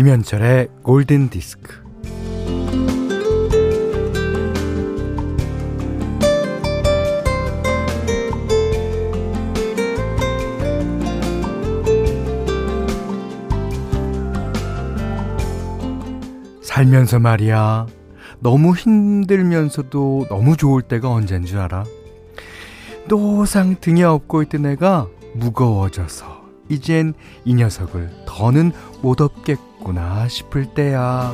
김현철의 골든 디스크. 살면서 말이야. 너무 힘들면서도 너무 좋을 때가 언젠 줄 알아? 또상 등에 업고 있던 애가 무거워져서 이젠 이 녀석을 더는 못 업겠구나 싶을 때야.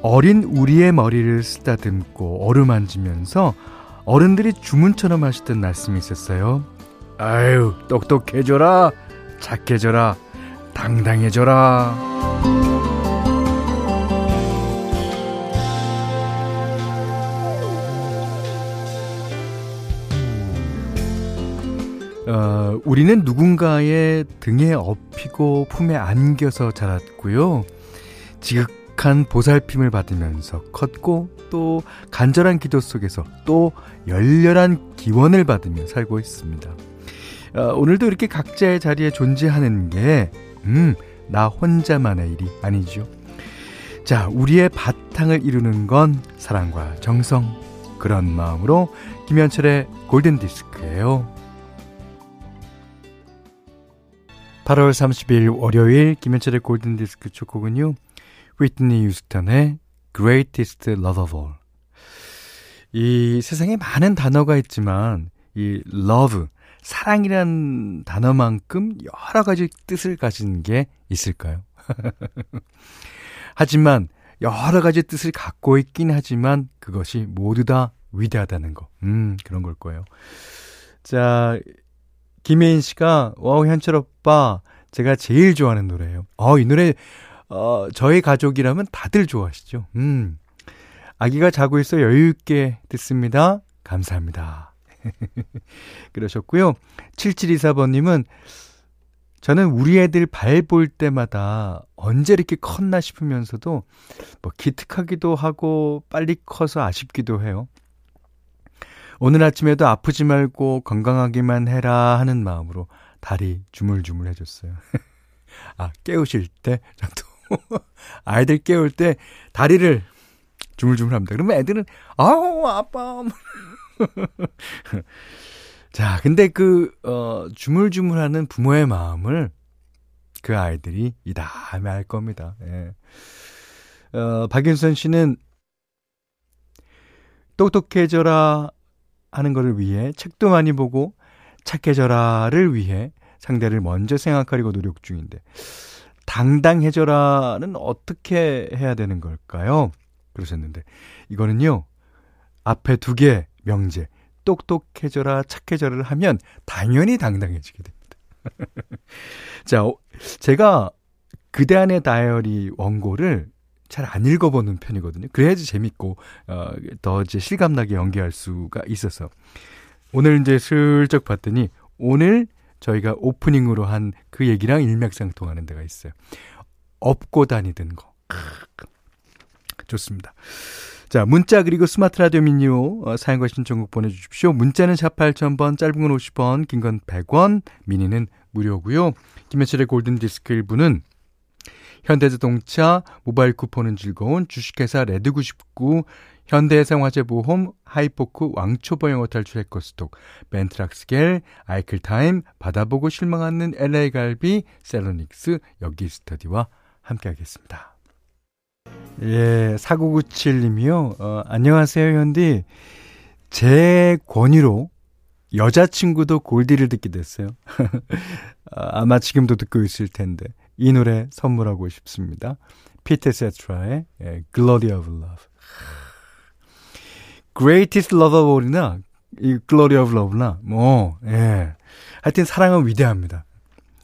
어린 우리의 머리를 쓰다듬고 어루만지면서 어른들이 주문처럼 하시던 말씀이 있었어요. 아유, 똑똑해져라, 착해져라, 당당해져라. 어, 우리는 누군가의 등에 업히고 품에 안겨서 자랐고요. 지극한 보살핌을 받으면서 컸고 또 간절한 기도 속에서 또 열렬한 기원을 받으며 살고 있습니다. 어, 오늘도 이렇게 각자의 자리에 존재하는 게, 음, 나 혼자만의 일이 아니죠. 자, 우리의 바탕을 이루는 건 사랑과 정성. 그런 마음으로 김현철의 골든 디스크예요. 8월 30일 월요일 김현철의 골든디스크 초곡은요. 위트니 유스턴의 Greatest Love of All. 이 세상에 많은 단어가 있지만 이 love, 사랑이란 단어만큼 여러 가지 뜻을 가진 게 있을까요? 하지만 여러 가지 뜻을 갖고 있긴 하지만 그것이 모두 다 위대하다는 거. 음, 그런 걸 거예요. 자, 김혜인 씨가, 와우, 현철 오빠, 제가 제일 좋아하는 노래예요. 어, 이 노래, 어, 저희 가족이라면 다들 좋아하시죠. 음. 아기가 자고 있어 여유 있게 듣습니다. 감사합니다. 그러셨고요. 7724번님은 저는 우리 애들 발 볼 때마다 언제 이렇게 컸나 싶으면서도 뭐 기특하기도 하고 빨리 커서 아쉽기도 해요. 오늘 아침에도 아프지 말고 건강하기만 해라 하는 마음으로 다리 주물주물 해줬어요. 아, 깨우실 때, 저도 아이들 깨울 때 다리를 주물주물 합니다. 그러면 애들은, 아우, 아빠. 자, 근데 그, 어, 주물주물 하는 부모의 마음을 그 아이들이 이 다음에 알 겁니다. 예. 어, 박윤선 씨는 똑똑해져라 하는 것을 위해 책도 많이 보고 착해져라를 위해 상대를 먼저 생각하려고 노력 중인데 당당해져라는 어떻게 해야 되는 걸까요? 그러셨는데 이거는요 앞에 두 개 명제 똑똑해져라 착해져라를 하면 당연히 당당해지게 됩니다. 자 제가 그대 안의 다이어리 원고를 잘 안 읽어보는 편이거든요. 그래야지 재밌고 어, 더 이제 실감나게 연기할 수가 있어서 오늘 이제 슬쩍 봤더니 오늘 저희가 오프닝으로 한 그 얘기랑 일맥상통하는 데가 있어요. 업고 다니던 거. 좋습니다. 자, 문자 그리고 스마트 라디오 미니로 어, 사연과 신청곡 보내주십시오. 문자는 샵 8000번, 짧은 건 50원, 긴 건 100원, 미니는 무료고요. 김현철의 골든디스크 일부는 현대자동차, 모바일 쿠폰은 즐거운 주식회사 레드99, 현대해상화재보험, 하이포크, 왕초보 영어 탈출 해커스톡, 벤트락스겔, 아이클타임, 받아보고 실망 하는 LA갈비, 셀로닉스, 여기 스터디와 함께하겠습니다. 예, 4997님이요. 어, 안녕하세요, 현디. 제 권유로 여자친구도 골디를 듣게 됐어요. 아마 지금도 듣고 있을 텐데. 이 노래 선물하고 싶습니다. 피터 세트라의 예, Glory of Love. Greatest Love of All이나 이 Glory of Love나 뭐 예. 하여튼 사랑은 위대합니다.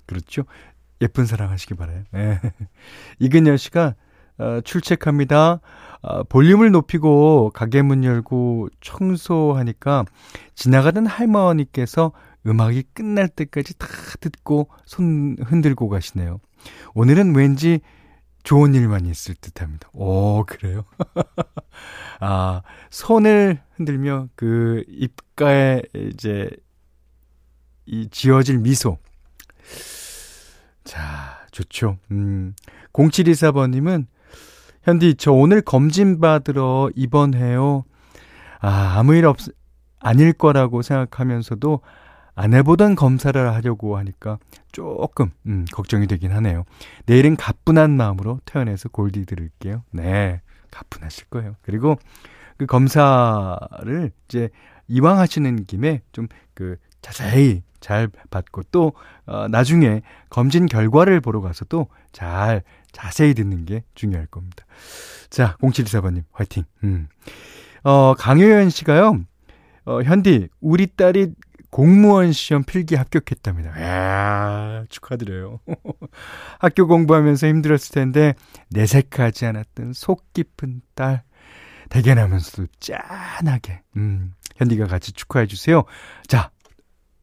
그렇죠? 예쁜 사랑 하시기 바라요. 예. 이근열 씨가 어, 출첵합니다. 어, 볼륨을 높이고 가게 문 열고 청소하니까 지나가던 할머니께서 음악이 끝날 때까지 다 듣고 손 흔들고 가시네요. 오늘은 왠지 좋은 일만 있을 듯 합니다. 오, 그래요? 아, 손을 흔들며 그 입가에 이제 이 지어질 미소. 자, 좋죠. 음. 0724번님은, 현디, 저 오늘 검진 받으러 입원해요. 아, 아무 일 없, 아닐 거라고 생각하면서도 안 해보던 검사를 하려고 하니까 조금, 음, 걱정이 되긴 하네요. 내일은 가뿐한 마음으로 퇴원해서 골디 들을게요. 네. 가뿐하실 거예요. 그리고 그 검사를 이제 이왕 하시는 김에 좀 그 자세히 잘 받고 또, 어, 나중에 검진 결과를 보러 가서 또 잘 자세히 듣는 게 중요할 겁니다. 자, 0724번님, 화이팅. 음. 어, 강효연 씨가요, 어, 현디, 우리 딸이 공무원 시험 필기 합격했답니다. 이야, 축하드려요. 학교 공부하면서 힘들었을 텐데, 내색하지 않았던 속 깊은 딸, 대견하면서도 짠하게, 음, 현디가 같이 축하해 주세요. 자,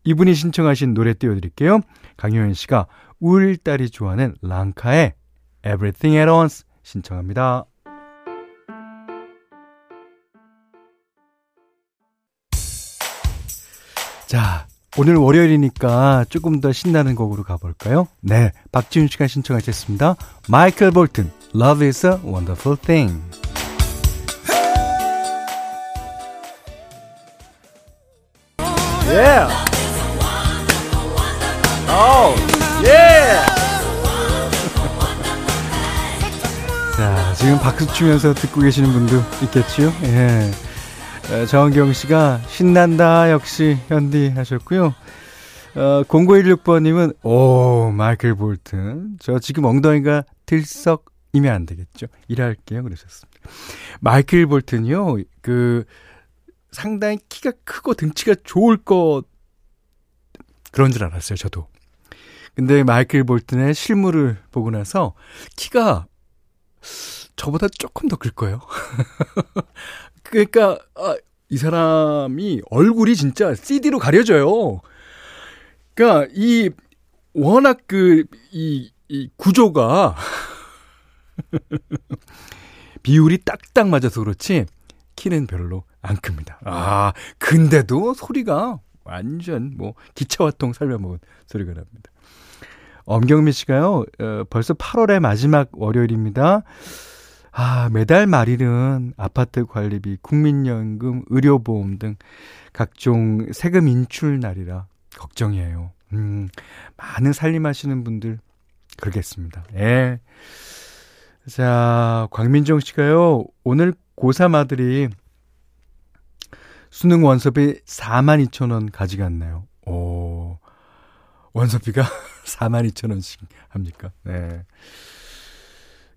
이분이 신청하신 노래 띄워드릴게요. 강효연 씨가 우리 딸이 좋아하는 랑카의 Everything at Once 신청합니다. 자, 오늘 월요일이니까 조금 더 신나는 곡으로 가볼까요? 네, 박지훈 씨가 신청하셨습니다. 마이클 볼튼, Love is a Wonderful Thing. Yeah! Oh, yeah! 자, 지금 박수 치면서 듣고 계시는 분도 있겠지요? 예. 정은경 씨가 신난다 역시 현디 하셨고요. 어, 0916번님은 오 마이클 볼튼 저 지금 엉덩이가 들썩이면 안 되겠죠. 일할게요 그러셨습니다. 마이클 볼튼이요 그 상당히 키가 크고 등치가 좋을 것 그런 줄 알았어요 저도. 근데 마이클 볼튼의 실물을 보고 나서 키가 저보다 조금 더 클 거예요. 그러니까 아, 이 사람이 얼굴이 진짜 CD로 가려져요. 그러니까 이 워낙 그이 이 구조가 비율이 딱딱 맞아서 그렇지 키는 별로 안 큽니다. 아, 근데도 소리가 완전 뭐 기차와통 살며먹은 소리가 납니다. 엄경미 씨가요, 어, 벌써 8월의 마지막 월요일입니다. 아, 매달 말일은 아파트 관리비, 국민연금, 의료보험 등 각종 세금 인출 날이라 걱정이에요. 음, 많은 살림하시는 분들 그러겠습니다. 예. 자, 광민정 씨가요, 오늘 고3 아들이 수능 원서비 42,000원 가져갔네요. 오, 원서비가 42,000원씩 합니까? 네.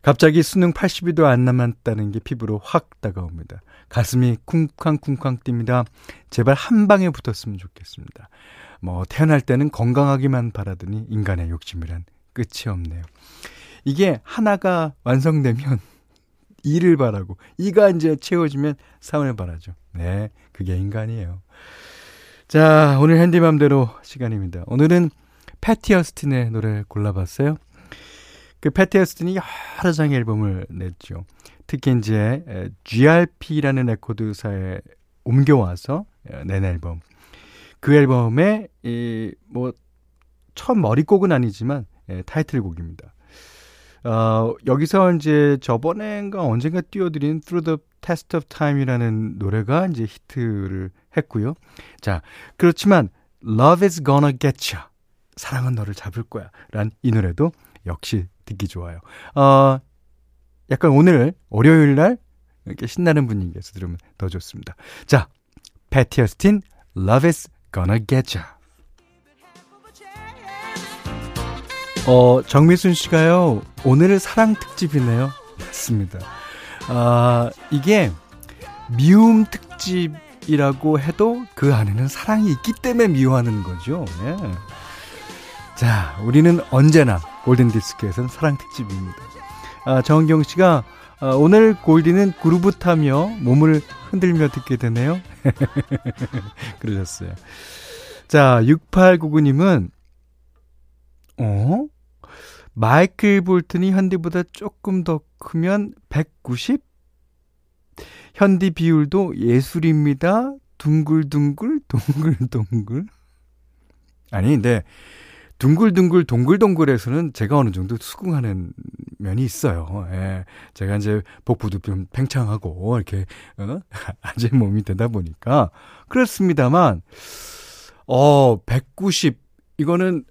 갑자기 수능 80일도 안 남았다는 게 피부로 확 다가옵니다. 가슴이 쿵쾅쿵쾅 뜁니다. 제발 한 방에 붙었으면 좋겠습니다. 뭐 태어날 때는 건강하기만 바라더니 인간의 욕심이란 끝이 없네요. 이게 하나가 완성되면 이를 바라고 이가 이제 채워지면 삼을 바라죠. 네, 그게 인간이에요. 자, 오늘 핸디맘대로 시간입니다. 오늘은 패티 어스틴의 노래 골라봤어요. 그 패티 어스틴이 여러 장의 앨범을 냈죠. 특히 이제 GRP라는 레코드사에 옮겨와서 낸 앨범. 그 앨범의 이뭐 첫 머리곡은 아니지만 예, 타이틀곡입니다. 어, 여기서 이제 저번엔가 언젠가 띄워드린 Through the Test of Time이라는 노래가 이제 히트를 했고요. 자, 그렇지만 Love is gonna get you. 사랑은 너를 잡을 거야. 란 이 노래도 역시 듣기 좋아요. 어, 약간 오늘 월요일 날 이렇게 신나는 분위기에서 들으면 더 좋습니다. 자, 패티 어스틴 Love is gonna get you. 어, 정미순 씨가요, 오늘 사랑 특집이네요. 맞습니다. 아, 이게 미움 특집이라고 해도 그 안에는 사랑이 있기 때문에 미워하는 거죠. 네. 자, 우리는 언제나 골든디스크에서는 사랑 특집입니다. 아, 정은경 씨가 아, 오늘 골디는 그루브 타며 몸을 흔들며 듣게 되네요. 그러셨어요. 자, 6899님은 어? 마이클 볼튼이 현디보다 조금 더 크면 190? 현디 비율도 예술입니다. 둥글둥글, 둥글둥글. 아니, 근데 둥글둥글 동글동글에서는 제가 어느 정도 수긍하는 면이 있어요. 예. 제가 이제 복부도 좀 팽창하고 이렇게 어? 아재 몸이 되다 보니까 그렇습니다만 어, 190 이거는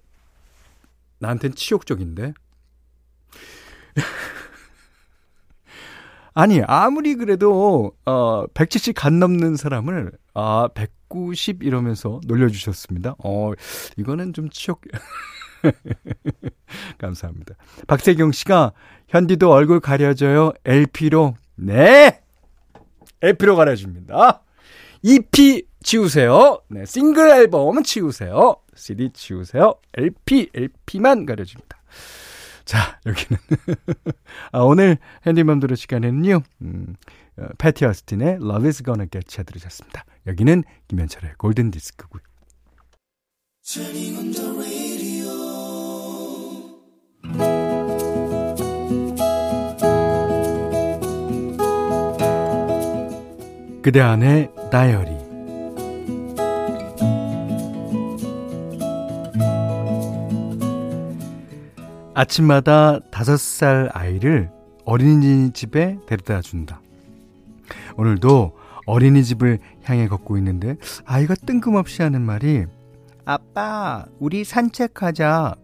나한텐 치욕적인데. 아니, 아무리 그래도, 어, 170 간 넘는 사람을, 아, 190 이러면서 놀려주셨습니다. 어, 이거는 좀 치욕. 감사합니다. 박세경 씨가, 현디도 얼굴 가려져요. LP로. 네! LP로 가려줍니다. EP 치우세요. 네, 싱글 앨범 치우세요. CD 치우세요. LP, LP만 가려줍니다. 자, 여기는. 아, 오늘 핸디맘대로 시간에는요, 음, 어, 패티 어스틴의 Love is Gonna Get You 들으셨습니다. 여기는 김현철의 골든 디스크고요. 그대 안의 다이어리 아침마다 다섯 살 아이를 어린이집에 데려다 준다. 오늘도 어린이집을 향해 걷고 있는데 아이가 뜬금없이 하는 말이 아빠, 우리 산책하자.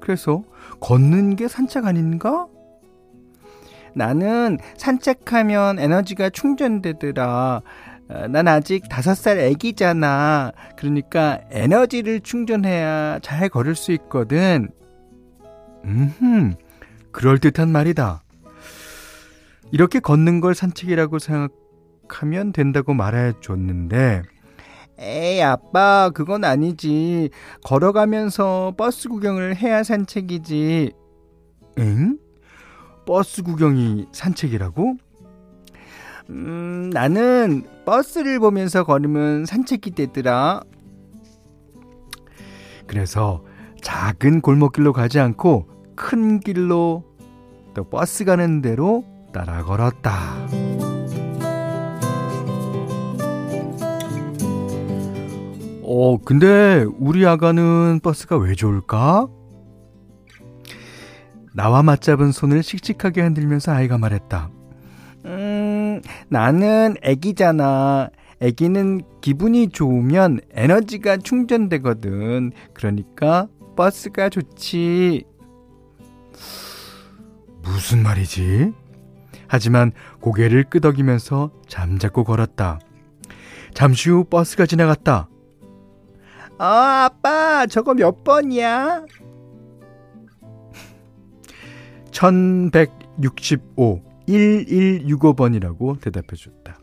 그래서 걷는 게 산책 아닌가? 나는 산책하면 에너지가 충전되더라. 어, 난 아직 다섯 살 애기잖아. 그러니까 에너지를 충전해야 잘 걸을 수 있거든. 음, 그럴듯한 말이다. 이렇게 걷는 걸 산책이라고 생각하면 된다고 말해 줬는데, 에이, 아빠, 그건 아니지. 걸어가면서 버스 구경을 해야 산책이지. 응? 버스 구경이 산책이라고? 음, 나는 버스를 보면서 걸으면 산책이 되더라. 그래서 작은 골목길로 가지 않고 큰 길로 또 버스 가는 대로 따라 걸었다. 어, 근데 우리 아가는 버스가 왜 좋을까? 나와 맞잡은 손을 씩씩하게 흔들면서 아이가 말했다. 음, 나는 애기잖아. 애기는 기분이 좋으면 에너지가 충전되거든. 그러니까 버스가 좋지. 무슨 말이지? 하지만 고개를 끄덕이면서 잠자코 걸었다. 잠시 후 버스가 지나갔다. 아, 아빠, 저거 몇 번이야? 1165, 1165번이라고 대답해 줬다.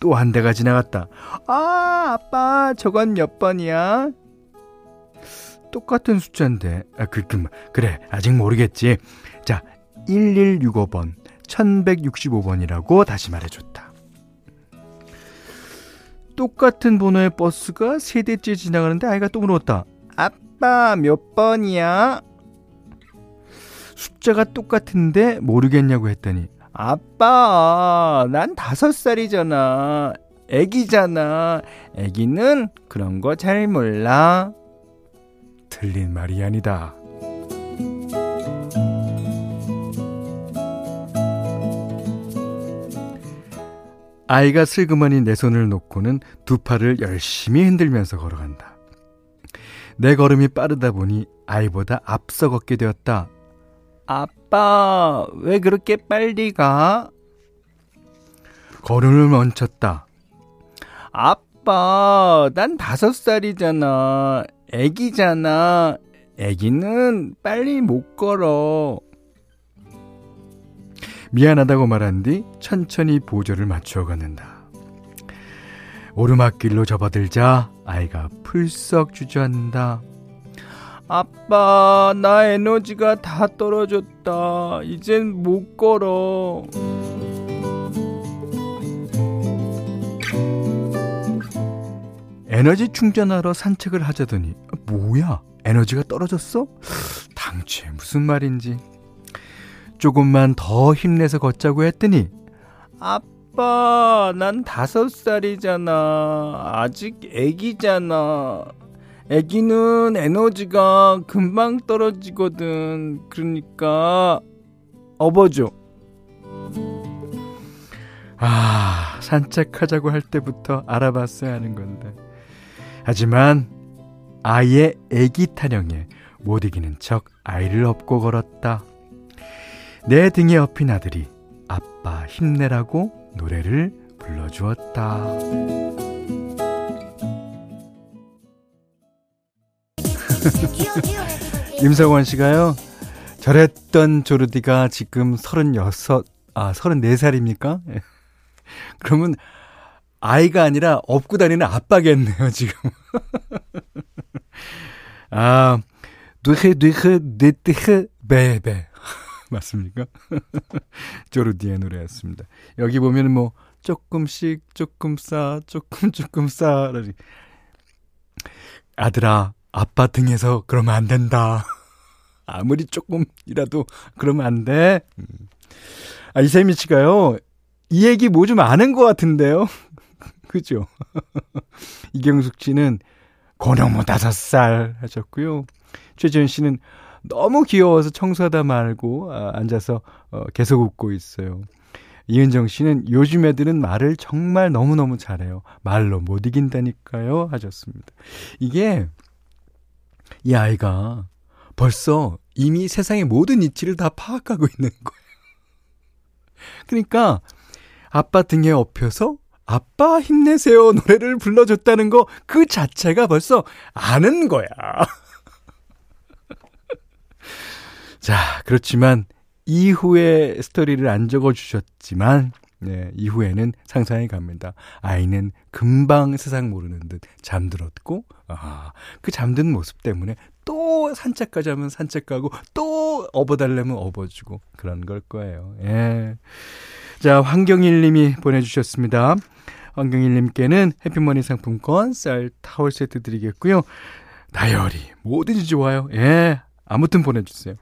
또 한 대가 지나갔다. 아, 아빠, 저건 몇 번이야? 똑같은 숫자인데. 아, 그, 그, 그래. 아직 모르겠지. 자, 1165번, 1165번이라고 다시 말해줬다. 똑같은 번호의 버스가 세 대째 지나가는데 아이가 또 물었다. 아빠, 몇 번이야? 숫자가 똑같은데 모르겠냐고 했더니 아빠, 난 다섯 살이잖아. 애기잖아. 애기는 그런 거 잘 몰라. 틀린 말이 아니다. 아이가 슬그머니 내 손을 놓고는 두 팔을 열심히 흔들면서 걸어간다. 내 걸음이 빠르다 보니 아이보다 앞서 걷게 되었다. 아빠, 왜 그렇게 빨리 가? 걸음을 멈췄다. 아빠, 난 다섯 살이잖아. 애기잖아. 애기는 빨리 못 걸어. 미안하다고 말한 뒤 천천히 보조를 맞추어 가는다. 오르막길로 접어들자 아이가 풀썩 주저앉는다. 아빠, 나 에너지가 다 떨어졌다. 이젠 못 걸어. 에너지 충전하러 산책을 하자더니 뭐야? 에너지가 떨어졌어? 당최 무슨 말인지. 조금만 더 힘내서 걷자고 했더니 아빠, 난 다섯 살이잖아. 아직 애기잖아. 애기는 에너지가 금방 떨어지거든. 그러니까 업어줘. 아, 산책하자고 할 때부터 알아봤어야 하는 건데. 하지만 아이의 애기 타령에 못 이기는 척 아이를 업고 걸었다. 내 등에 업힌 아들이 아빠 힘내라고 노래를 불러주었다. 임성원 씨가요. 저랬던 조르디가 지금 36, 아, 34살입니까? 그러면 아이가 아니라 업고 다니는 아빠겠네요, 지금. 아, 누헤, 누헤, 네뜨헤, 베베. 맞습니까? 조르디의 노래였습니다. 여기 보면 뭐, 조금씩, 조금 싸, 조금, 조금 싸. 아들아, 아빠 등에서 그러면 안 된다. 아무리 조금이라도 그러면 안 돼. 음. 아, 이세미 씨가요, 이 얘기 뭐 좀 아는 것 같은데요? 그죠? 이경숙 씨는 고령모 다섯 살 하셨고요. 최지현 씨는 너무 귀여워서 청소하다 말고 아, 앉아서 어, 계속 웃고 있어요. 이은정 씨는 요즘 애들은 말을 정말 너무너무 잘해요. 말로 못 이긴다니까요. 하셨습니다. 이게 이 아이가 벌써 이미 세상의 모든 이치를 다 파악하고 있는 거예요. 그러니까 아빠 등에 업혀서 아빠 힘내세요 노래를 불러줬다는 거 그 자체가 벌써 아는 거야. 자, 그렇지만 이후의 스토리를 안 적어주셨지만, 네, 이후에는 상상이 갑니다. 아이는 금방 세상 모르는 듯 잠들었고, 아, 그 잠든 모습 때문에 또 산책 가자면 산책 가고, 또 업어달라면 업어주고, 그런 걸 거예요. 예. 자, 황경일 님이 보내주셨습니다. 황경일 님께는 해피머니 상품권, 쌀, 타월 세트 드리겠고요. 다이어리, 뭐든지 좋아요. 예. 아무튼 보내주세요.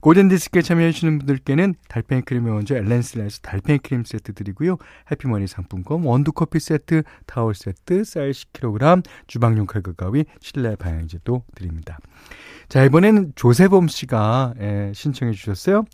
골든디스크에 참여해주시는 분들께는 달팽이 크림의 원조 엘렌슬라에서 달팽이 크림 세트 드리고요. 해피머니 상품권, 원두커피 세트, 타월 세트, 쌀 10kg, 주방용 칼과 가위, 실내 방향제도 드립니다. 자, 이번에는 조세범 씨가 예, 신청해 주셨어요.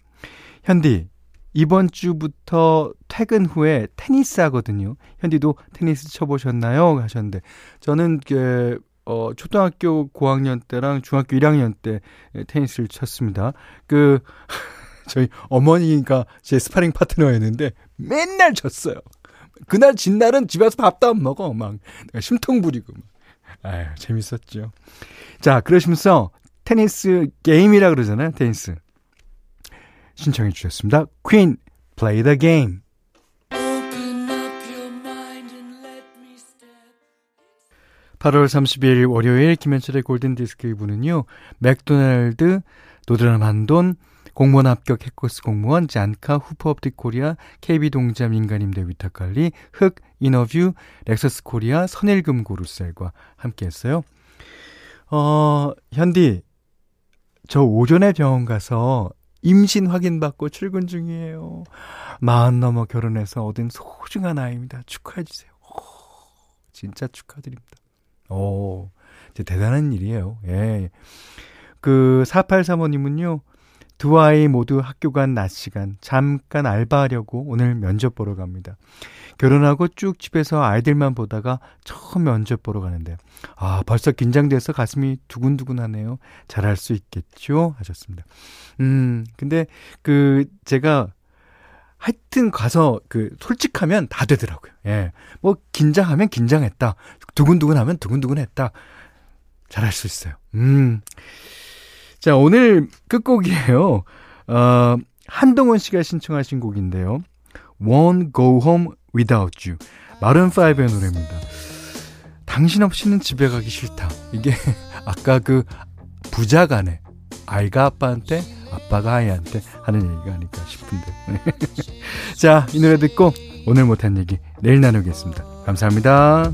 현디, 이번 주부터 퇴근 후에 테니스 하거든요. 현디도 테니스 쳐보셨나요? 하셨는데, 저는 그, 어, 초등학교 고학년 때랑 중학교 1학년 때 테니스를 쳤습니다. 그, 저희 어머니가 제 스파링 파트너였는데 맨날 졌어요. 그날 진 날은 집에 서 밥도 안 먹어. 막 심통 부리고. 아유, 재밌었죠. 자, 그러시면서 테니스 게임이라 그러잖아요. 테니스. 신청해 주셨습니다. 퀸, play the game. 8월 30일 월요일 김현철의 골든디스크 2부는요. 맥도날드, 도드람 한돈, 공무원 합격 해커스 공무원, 잔카, 후퍼업틱 코리아, KB동자 민간임대 위탁관리, 흑, 인어뷰, 렉서스 코리아, 선일금고 루셀과 함께 했어요. 어, 현디, 저 오전에 병원 가서 임신 확인받고 출근 중이에요. 마흔 넘어 결혼해서 얻은 소중한 아이입니다. 축하해주세요. 오, 진짜 축하드립니다. 오, 대단한 일이에요. 예. 그, 4835님은요, 두 아이 모두 학교 간 낮 시간, 잠깐 알바하려고 오늘 면접 보러 갑니다. 결혼하고 쭉 집에서 아이들만 보다가 처음 면접 보러 가는데, 아, 벌써 긴장돼서 가슴이 두근두근 하네요. 잘할 수 있겠죠? 하셨습니다. 음, 근데 그, 제가 하여튼 가서 그 솔직하면 다 되더라고요. 예. 뭐 긴장하면 긴장했다. 두근두근하면 두근두근했다. 잘할 수 있어요. 음. 자, 오늘 끝곡이에요. 어, 한동원 씨가 신청하신 곡인데요. Won't Go Home Without You. 마른 파이브의 노래입니다. 당신 없이는 집에 가기 싫다. 이게 아까 그 부자간에 아이가 아빠한테 아빠가 아이한테 하는 얘기가 아닐까 싶은데. 자, 이 노래 듣고 오늘 못한 얘기 내일 나누겠습니다. 감사합니다.